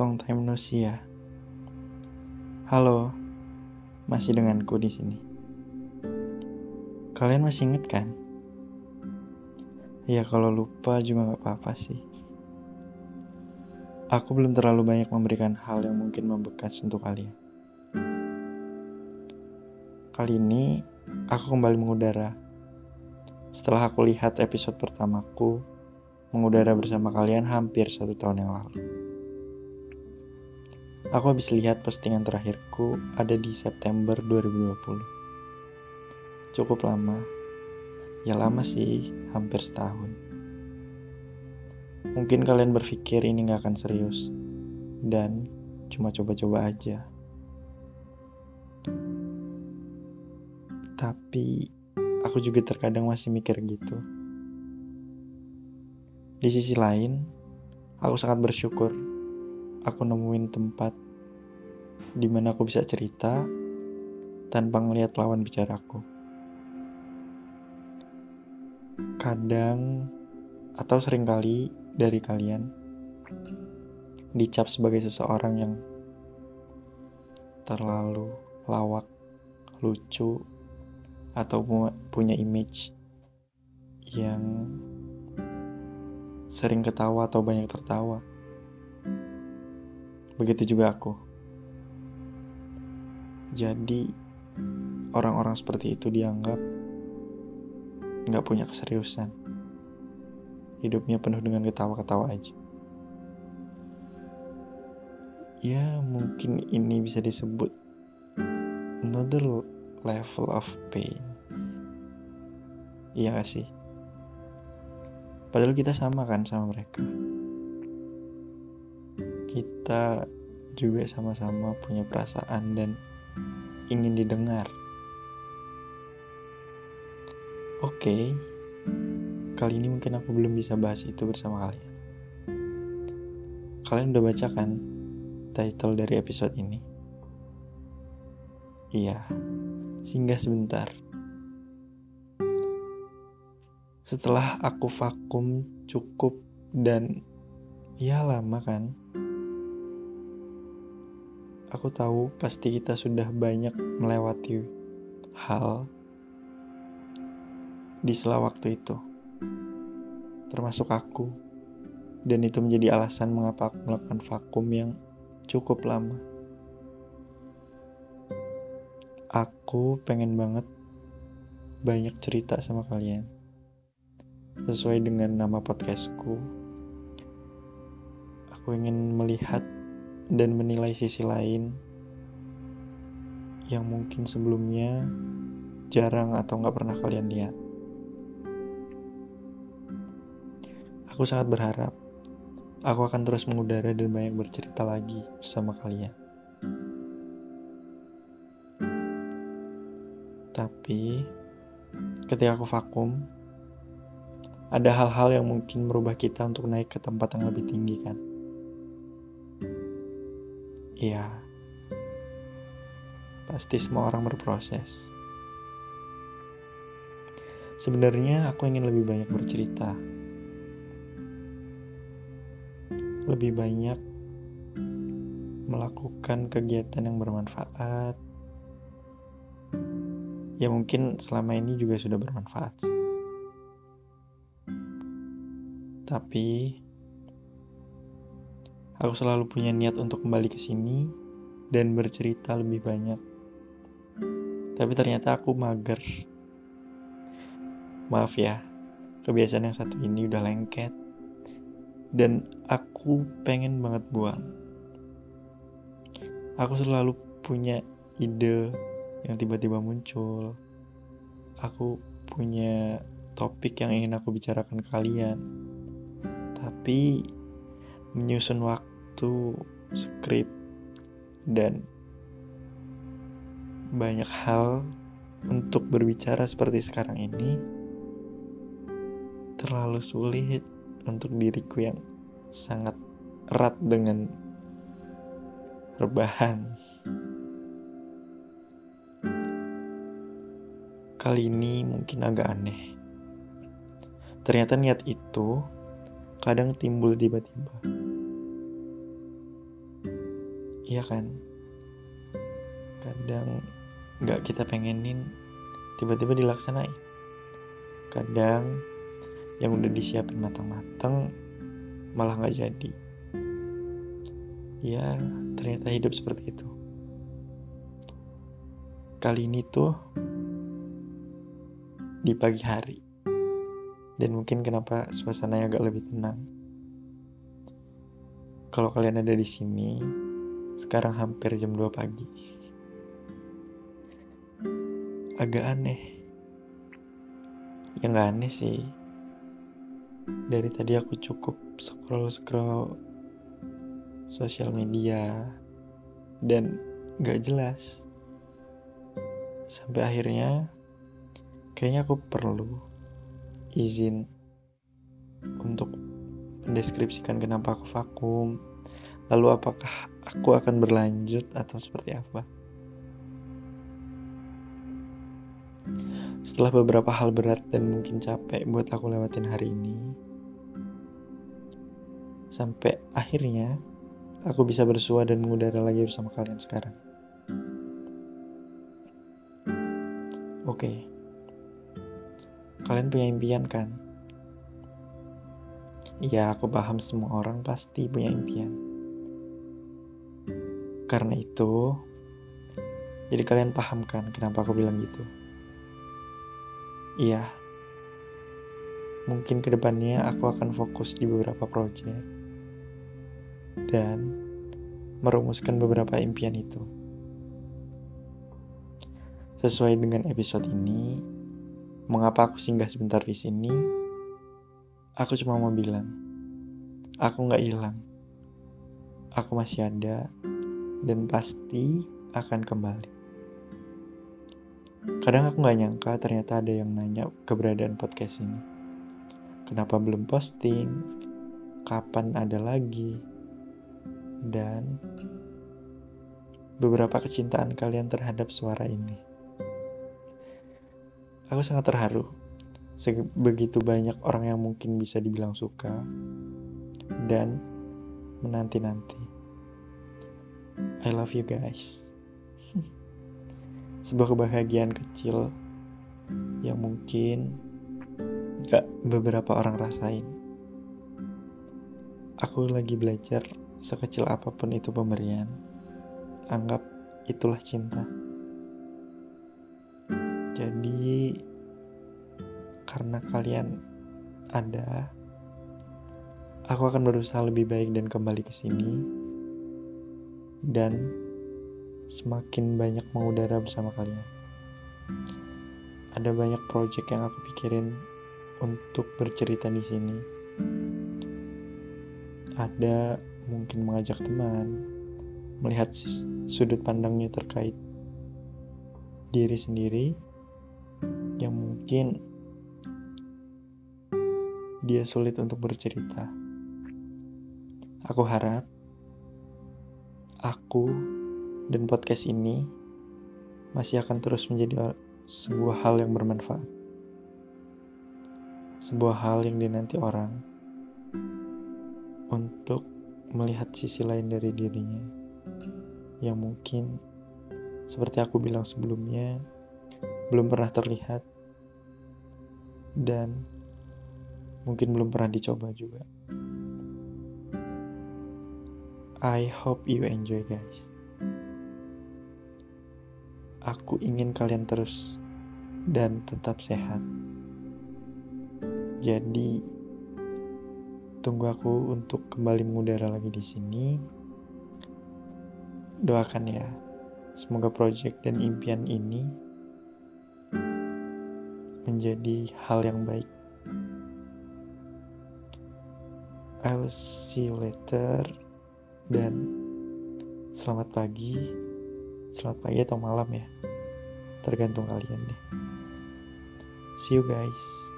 Long time no see ya. Halo, masih denganku di sini. Kalian masih inget kan? Ya kalau lupa juga gak apa-apa sih. Aku belum terlalu banyak memberikan hal yang mungkin membekas untuk kalian. Kali ini aku kembali mengudara. Setelah aku lihat episode pertamaku mengudara bersama kalian hampir satu tahun yang lalu. Aku habis lihat postingan terakhirku ada di September 2020. Cukup lama. Ya lama sih, hampir setahun. Mungkin kalian berpikir ini gak akan serius. Dan cuma coba-coba aja. Tapi aku juga terkadang masih mikir gitu. Di sisi lain, aku sangat bersyukur aku nemuin tempat di mana aku bisa cerita tanpa ngelihat lawan bicaraku. Kadang atau sering kali dari kalian dicap sebagai seseorang yang terlalu lawak, lucu, atau punya image yang sering ketawa atau banyak tertawa. Begitu juga aku. Jadi, orang-orang seperti itu dianggap nggak punya keseriusan. Hidupnya penuh dengan ketawa-ketawa aja. Ya, mungkin ini bisa disebut another level of pain. Iya gak sih? Padahal kita sama kan sama mereka kita juga sama-sama punya perasaan dan ingin didengar. Oke, okay, kali ini mungkin aku belum bisa bahas itu bersama kalian. Kalian udah baca kan title dari episode ini? Iya, singgah sebentar. Setelah aku vakum cukup dan ya lama kan, Aku tahu pasti kita sudah banyak melewati hal di sela waktu itu. Termasuk aku. Dan itu menjadi alasan mengapa aku melakukan vakum yang cukup lama. Aku pengen banget banyak cerita sama kalian. Sesuai dengan nama podcastku, aku ingin melihat dan menilai sisi lain yang mungkin sebelumnya jarang atau nggak pernah kalian lihat. Aku sangat berharap aku akan terus mengudara dan banyak bercerita lagi bersama kalian. Tapi ketika aku vakum, ada hal-hal yang mungkin merubah kita untuk naik ke tempat yang lebih tinggi kan. Iya, pasti semua orang berproses. Sebenarnya aku ingin lebih banyak bercerita, lebih banyak melakukan kegiatan yang bermanfaat. Ya mungkin selama ini juga sudah bermanfaat. Tapi Aku selalu punya niat untuk kembali ke sini dan bercerita lebih banyak. Tapi ternyata aku mager. Maaf ya, kebiasaan yang satu ini udah lengket. Dan aku pengen banget buang. Aku selalu punya ide yang tiba-tiba muncul. Aku punya topik yang ingin aku bicarakan ke kalian. Tapi menyusun waktu itu skrip dan banyak hal untuk berbicara seperti sekarang ini terlalu sulit untuk diriku yang sangat erat dengan rebahan. Kali ini mungkin agak aneh. Ternyata niat itu kadang timbul tiba-tiba Iya kan? Kadang nggak kita pengenin tiba-tiba dilaksanain. Kadang yang udah disiapin matang-matang malah nggak jadi. Ya, ternyata hidup seperti itu. Kali ini tuh di pagi hari. Dan mungkin kenapa suasananya agak lebih tenang. Kalau kalian ada di sini, sekarang hampir jam 2 pagi. Agak aneh. Ya nggak aneh sih. Dari tadi aku cukup scroll-scroll sosial media dan nggak jelas. Sampai akhirnya kayaknya aku perlu izin untuk mendeskripsikan kenapa aku vakum lalu apakah aku akan berlanjut atau seperti apa setelah beberapa hal berat dan mungkin capek buat aku lewatin hari ini sampai akhirnya aku bisa bersua dan mengudara lagi bersama kalian sekarang oke. Kalian punya impian kan? Ya, aku paham semua orang pasti punya impian. Karena itu, jadi kalian paham kan kenapa aku bilang gitu? Iya, mungkin ke depannya aku akan fokus di beberapa proyek dan merumuskan beberapa impian itu. Sesuai dengan episode ini, Mengapa aku singgah sebentar di sini? Aku cuma mau bilang, aku nggak hilang. Aku masih ada dan pasti akan kembali. Kadang aku nggak nyangka ternyata ada yang nanya keberadaan podcast ini. Kenapa belum posting? Kapan ada lagi? Dan beberapa kecintaan kalian terhadap suara ini. Aku sangat terharu. Begitu banyak orang yang mungkin bisa dibilang suka dan menanti-nanti. I love you guys. Sebuah kebahagiaan kecil yang mungkin gak beberapa orang rasain. Aku lagi belajar sekecil apa pun itu pemberian. Anggap itulah cinta. Jadi karena kalian ada, aku akan berusaha lebih baik dan kembali ke sini dan semakin banyak mengudara bersama kalian. Ada banyak proyek yang aku pikirin untuk bercerita di sini. Ada mungkin mengajak teman, melihat sudut pandangnya terkait diri sendiri yang mungkin dia sulit untuk bercerita. Aku harap aku dan podcast ini masih akan terus menjadi sebuah hal yang bermanfaat. Sebuah hal yang dinanti orang untuk melihat sisi lain dari dirinya yang mungkin seperti aku bilang sebelumnya belum pernah terlihat dan mungkin belum pernah dicoba juga. I hope you enjoy guys. Aku ingin kalian terus dan tetap sehat. Jadi tunggu aku untuk kembali mengudara lagi di sini. Doakan ya, semoga project dan impian ini menjadi hal yang baik. I will see you later dan selamat pagi, selamat pagi atau malam ya, tergantung kalian deh. See you guys.